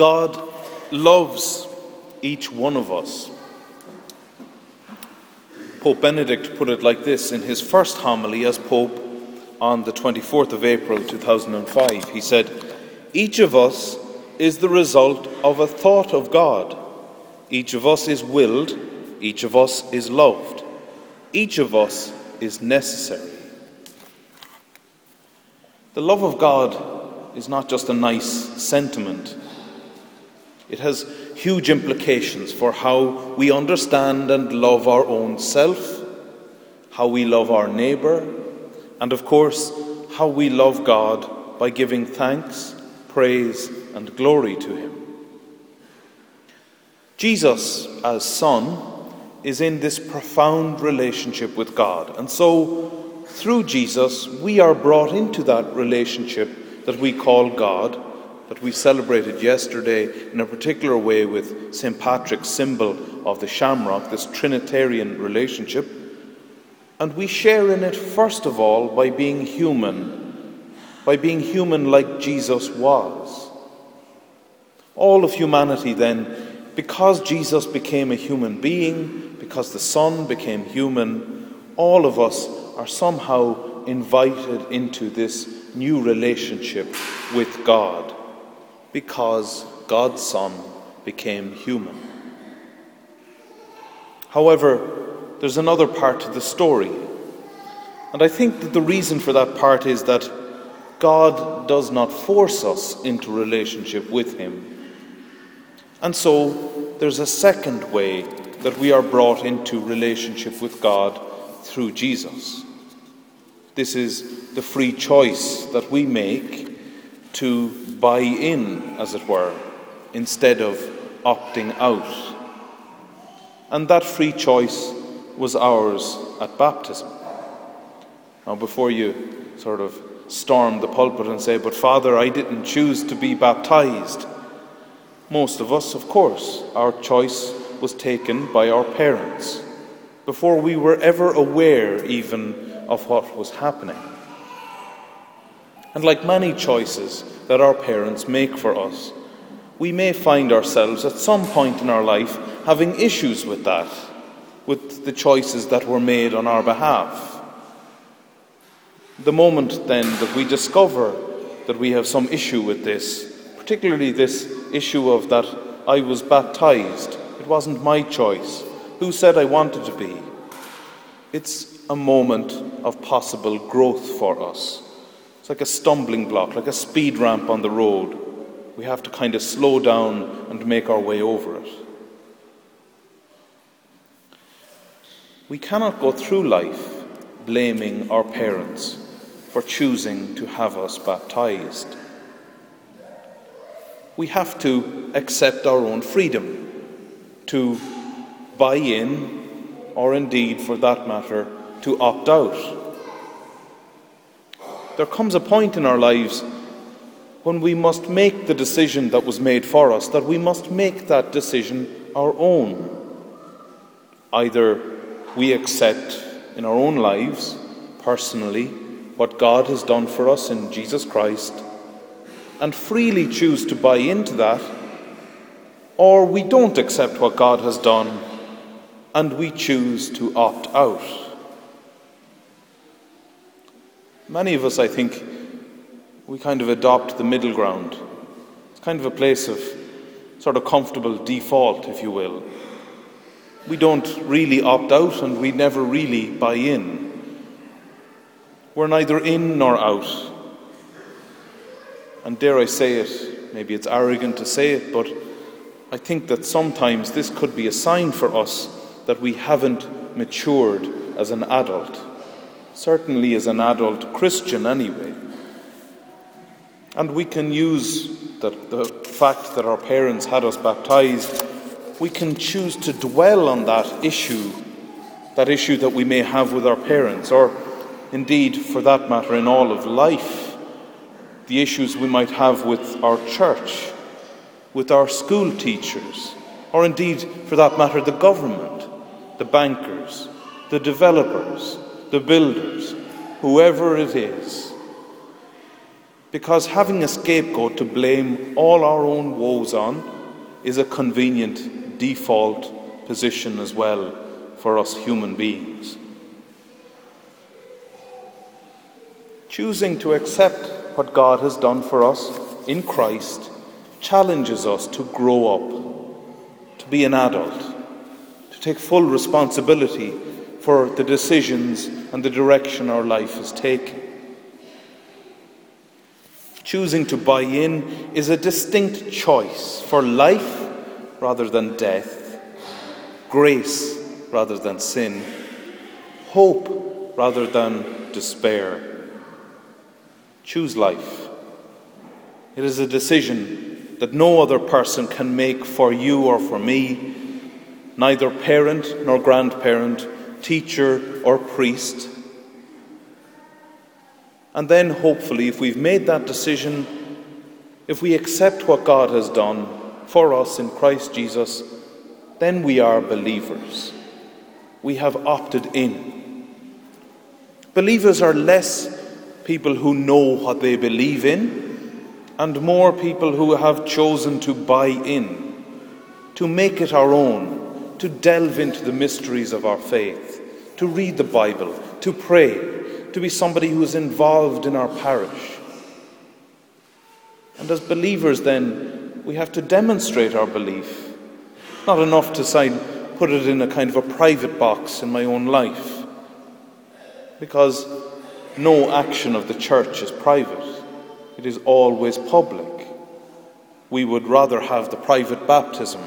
God loves each one of us. Pope Benedict put it like this in his first homily as Pope on the 24th of April 2005. He said, Each of us is the result of a thought of God. Each of us is willed, each of us is loved, each of us is necessary. The love of God is not just a nice sentiment, it has huge implications for how we understand and love our own self, how we love our neighbour, and of course, how we love God by giving thanks, praise, and glory to Him. Jesus, as Son, is in this profound relationship with God, and so through Jesus, we are brought into that relationship that we call God that we celebrated yesterday in a particular way with St. Patrick's symbol of the shamrock, this Trinitarian relationship. And we share in it, first of all, by being human, by being human like Jesus was. All of humanity, then, because Jesus became a human being, because the Son became human, all of us are somehow invited into this new relationship with God because God's Son became human. However, there's another part to the story. And I think that the reason for that part is that God does not force us into relationship with Him. And so there's a second way that we are brought into relationship with God through Jesus. This is the free choice that we make to buy in, as it were, instead of opting out. And that free choice was ours at baptism. Now, before you sort of storm the pulpit and say, But Father, I didn't choose to be baptized, most of us, of course, our choice was taken by our parents before we were ever aware even of what was happening. And like many choices that our parents make for us, we may find ourselves at some point in our life having issues with that, with the choices that were made on our behalf. The moment then that we discover that we have some issue with this, particularly this issue of that I was baptized, it wasn't my choice, who said I wanted to be? It's a moment of possible growth for us like a stumbling block, like a speed ramp on the road. We have to kind of slow down and make our way over it. We cannot go through life blaming our parents for choosing to have us baptized. We have to accept our own freedom to buy in, or indeed, for that matter, to opt out there comes a point in our lives when we must make the decision that was made for us, that we must make that decision our own. Either we accept in our own lives, personally, what God has done for us in Jesus Christ, and freely choose to buy into that, or we don't accept what God has done and we choose to opt out. Many of us, I think, we kind of adopt the middle ground. It's kind of a place of sort of comfortable default, if you will. We don't really opt out and we never really buy in. We're neither in nor out. And dare I say it, maybe it's arrogant to say it, but I think that sometimes this could be a sign for us that we haven't matured as an adult certainly as an adult Christian anyway. And we can use the, the fact that our parents had us baptized, we can choose to dwell on that issue, that issue that we may have with our parents, or indeed, for that matter, in all of life, the issues we might have with our church, with our school teachers, or indeed, for that matter, the government, the bankers, the developers, the builders, whoever it is. because having a scapegoat to blame all our own woes on is a convenient default position as well for us human beings. Choosing to accept what God has done for us in Christ challenges us to grow up, to be an adult, to take full responsibility for the decisions and the direction our life is taking. Choosing to buy in is a distinct choice for life rather than death, grace rather than sin, hope rather than despair. Choose life. It is a decision that no other person can make for you or for me, neither parent nor grandparent, teacher or priest and then, hopefully, if we've made that decision, if we accept what God has done for us in Christ Jesus, then we are believers. We have opted in. Believers are less people who know what they believe in, and more people who have chosen to buy in, to make it our own, to delve into the mysteries of our faith, to read the Bible, to pray, to be somebody who is involved in our parish. And as believers, then, we have to demonstrate our belief. Not enough to say, put it in a kind of a private box in my own life. Because no action of the church is private, it is always public. We would rather have the private baptism,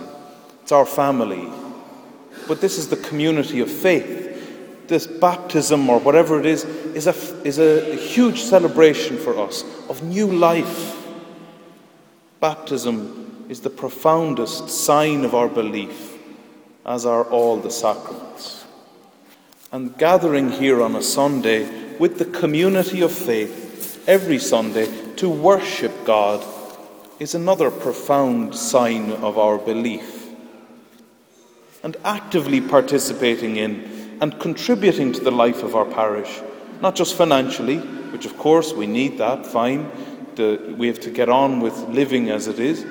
it's our family. But this is the community of faith this baptism or whatever it is is a, is a huge celebration for us of new life. Baptism is the profoundest sign of our belief, as are all the sacraments. And gathering here on a Sunday with the community of faith every Sunday to worship God is another profound sign of our belief. And actively participating in and contributing to the life of our parish, not just financially, which of course we need that, fine, we have to get on with living as it is,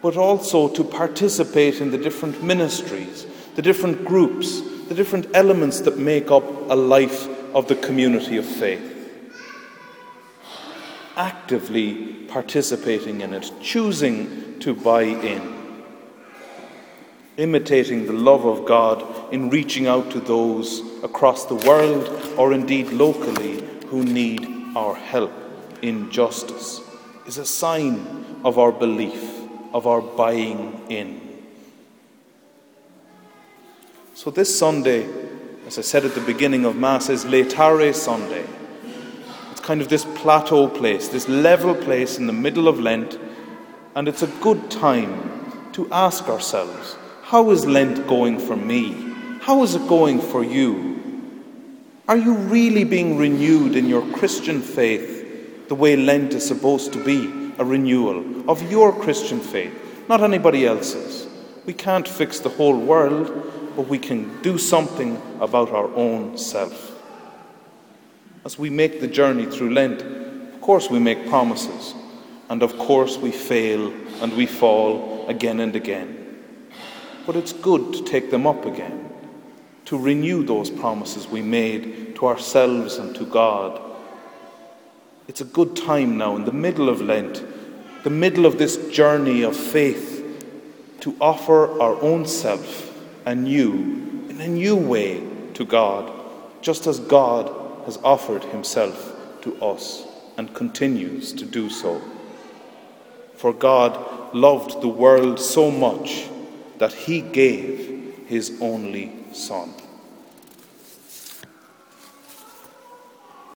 but also to participate in the different ministries, the different groups, the different elements that make up a life of the community of faith. Actively participating in it, choosing to buy in imitating the love of God in reaching out to those across the world or indeed locally who need our help in justice is a sign of our belief, of our buying in. So, this Sunday, as I said at the beginning of Mass, is Laetare Sunday. It's kind of this plateau place, this level place in the middle of Lent, and it's a good time to ask ourselves how is Lent going for me? How is it going for you? Are you really being renewed in your Christian faith the way Lent is supposed to be a renewal of your Christian faith, not anybody else's? We can't fix the whole world, but we can do something about our own self. As we make the journey through Lent, of course we make promises, and of course we fail and we fall again and again. But it's good to take them up again, to renew those promises we made to ourselves and to God. It's a good time now, in the middle of Lent, the middle of this journey of faith, to offer our own self anew, in a new way, to God, just as God has offered himself to us and continues to do so. For God loved the world so much that he gave his only Son.